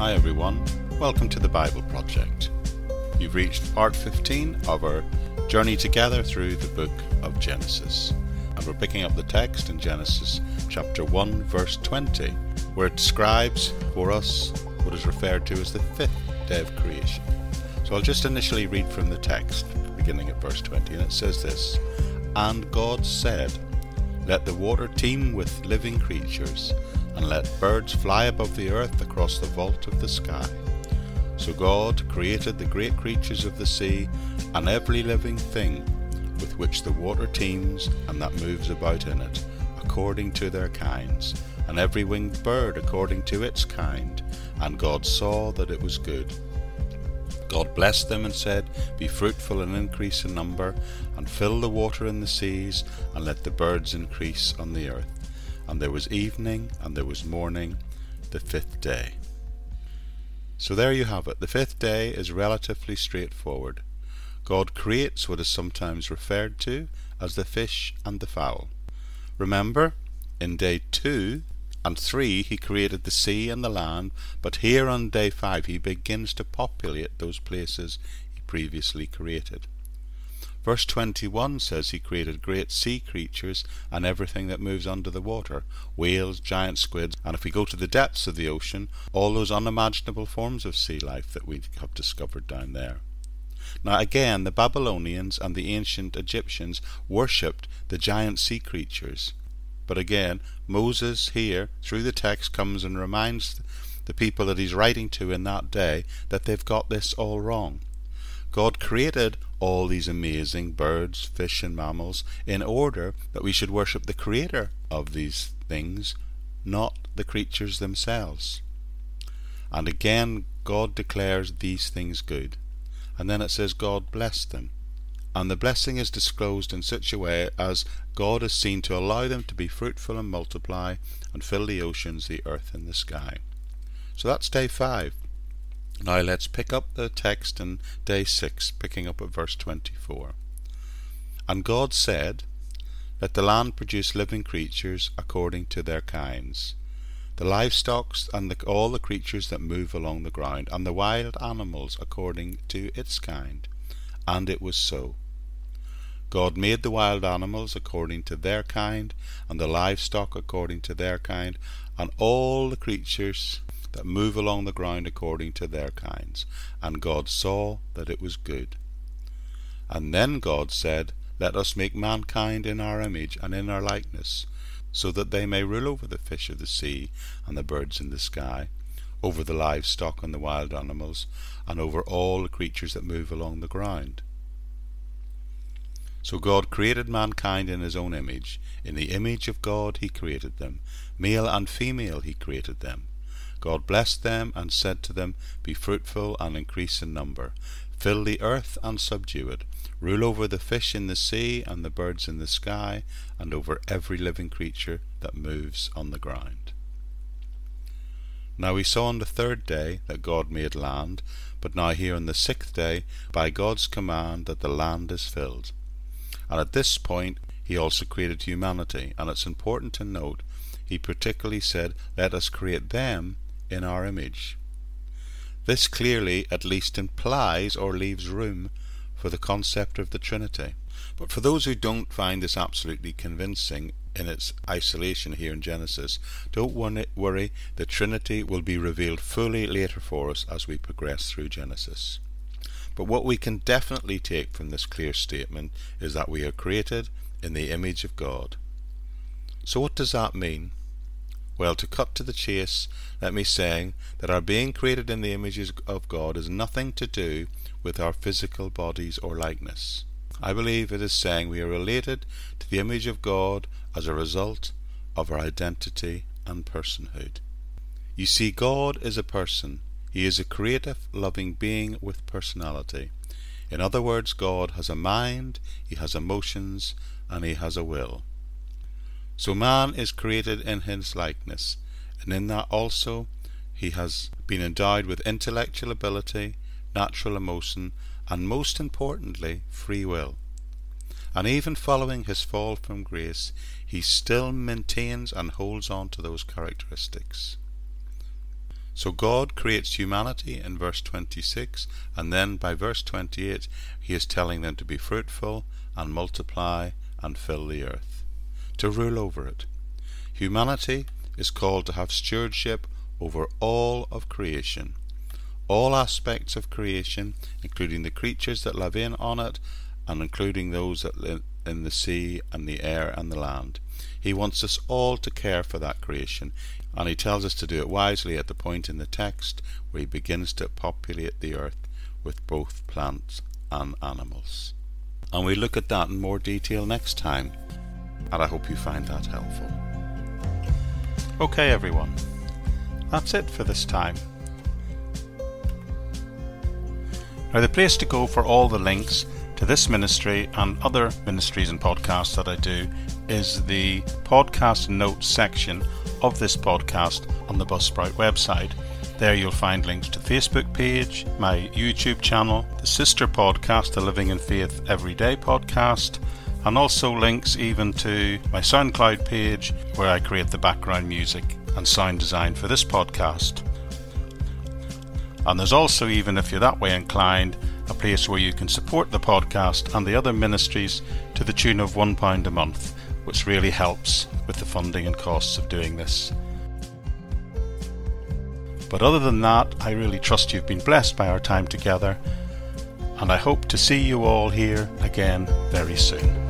Hi everyone, welcome to the Bible Project. You've reached part 15 of our journey together through the book of Genesis. And we're picking up the text in Genesis chapter 1, verse 20, where it describes for us what is referred to as the fifth day of creation. So I'll just initially read from the text, beginning at verse 20, and it says this And God said, Let the water teem with living creatures and let birds fly above the earth across the vault of the sky. So God created the great creatures of the sea and every living thing with which the water teems and that moves about in it, according to their kinds, and every winged bird according to its kind. And God saw that it was good. God blessed them and said, Be fruitful and increase in number, and fill the water in the seas, and let the birds increase on the earth. And there was evening, and there was morning, the fifth day. So there you have it. The fifth day is relatively straightforward. God creates what is sometimes referred to as the fish and the fowl. Remember, in day two and three he created the sea and the land, but here on day five he begins to populate those places he previously created. Verse 21 says he created great sea creatures and everything that moves under the water whales, giant squids, and if we go to the depths of the ocean, all those unimaginable forms of sea life that we have discovered down there. Now, again, the Babylonians and the ancient Egyptians worshipped the giant sea creatures. But again, Moses here, through the text, comes and reminds the people that he's writing to in that day that they've got this all wrong. God created all these amazing birds, fish, and mammals in order that we should worship the Creator of these things, not the creatures themselves. And again, God declares these things good. And then it says God blessed them. And the blessing is disclosed in such a way as God is seen to allow them to be fruitful and multiply and fill the oceans, the earth, and the sky. So that's day five. Now let's pick up the text in day 6, picking up at verse 24. And God said, Let the land produce living creatures according to their kinds, the livestock and the, all the creatures that move along the ground, and the wild animals according to its kind. And it was so. God made the wild animals according to their kind, and the livestock according to their kind, and all the creatures that move along the ground according to their kinds. And God saw that it was good. And then God said, Let us make mankind in our image and in our likeness, so that they may rule over the fish of the sea and the birds in the sky, over the livestock and the wild animals, and over all the creatures that move along the ground. So God created mankind in his own image. In the image of God he created them. Male and female he created them. God blessed them and said to them, Be fruitful and increase in number. Fill the earth and subdue it. Rule over the fish in the sea and the birds in the sky, and over every living creature that moves on the ground. Now we saw on the third day that God made land, but now here on the sixth day, by God's command, that the land is filled. And at this point, he also created humanity, and it's important to note, he particularly said, Let us create them in our image. This clearly at least implies or leaves room for the concept of the Trinity. But for those who don't find this absolutely convincing in its isolation here in Genesis, don't worry, the Trinity will be revealed fully later for us as we progress through Genesis. But what we can definitely take from this clear statement is that we are created in the image of God. So what does that mean? Well, to cut to the chase, let me say that our being created in the images of God has nothing to do with our physical bodies or likeness. I believe it is saying we are related to the image of God as a result of our identity and personhood. You see, God is a person. He is a creative, loving being with personality. In other words, God has a mind, He has emotions, and He has a will. So man is created in his likeness, and in that also he has been endowed with intellectual ability, natural emotion, and most importantly, free will. And even following his fall from grace, he still maintains and holds on to those characteristics. So God creates humanity in verse 26, and then by verse 28, He is telling them to be fruitful and multiply and fill the earth, to rule over it. Humanity is called to have stewardship over all of creation, all aspects of creation, including the creatures that live in on it, and including those that live in the sea and the air and the land. He wants us all to care for that creation, and he tells us to do it wisely at the point in the text where he begins to populate the earth with both plants and animals. And we look at that in more detail next time, and I hope you find that helpful. Okay, everyone, that's it for this time. Now, the place to go for all the links to this ministry and other ministries and podcasts that I do is the podcast notes section of this podcast on the Buzzsprout website. There you'll find links to Facebook page, my YouTube channel, the sister podcast, the Living in Faith Everyday podcast, and also links even to my SoundCloud page where I create the background music and sound design for this podcast. And there's also, even if you're that way inclined, a place where you can support the podcast and the other ministries to the tune of £1 a month which really helps with the funding and costs of doing this. But other than that, I really trust you've been blessed by our time together, and I hope to see you all here again very soon.